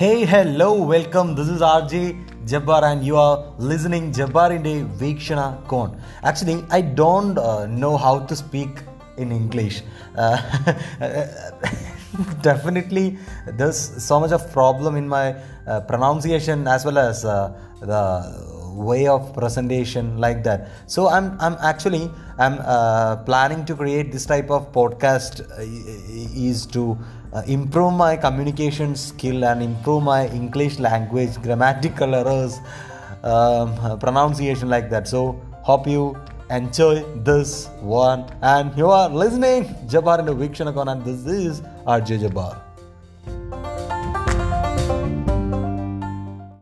Hey, hello, welcome. This is RJ Jabbar, and you are listening Jabbar in a Vikshana Kon. Actually, I don't uh, know how to speak in English. Uh, definitely, there's so much of problem in my uh, pronunciation as well as uh, the way of presentation like that. So i'm i'm actually i'm uh, planning to create this type of podcast uh, is to uh, improve my communication skill and improve my english language grammatical errors um, pronunciation like that. So hope you enjoy this one. And you are listening jabbar in the and this is rj jabbar